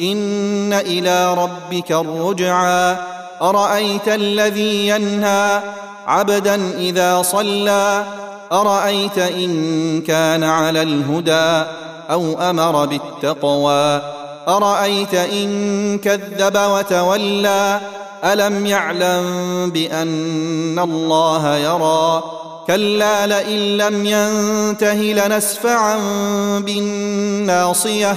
إن إلى ربك الرجعى. أرأيت الذي ينهى عبدا إذا صلى؟ أرأيت إن كان على الهدى أو أمر بالتقوى؟ أرأيت إن كذب وتولى؟ ألم يعلم بأن الله يرى؟ كلا لئن لم ينته لنسفعا بالناصية.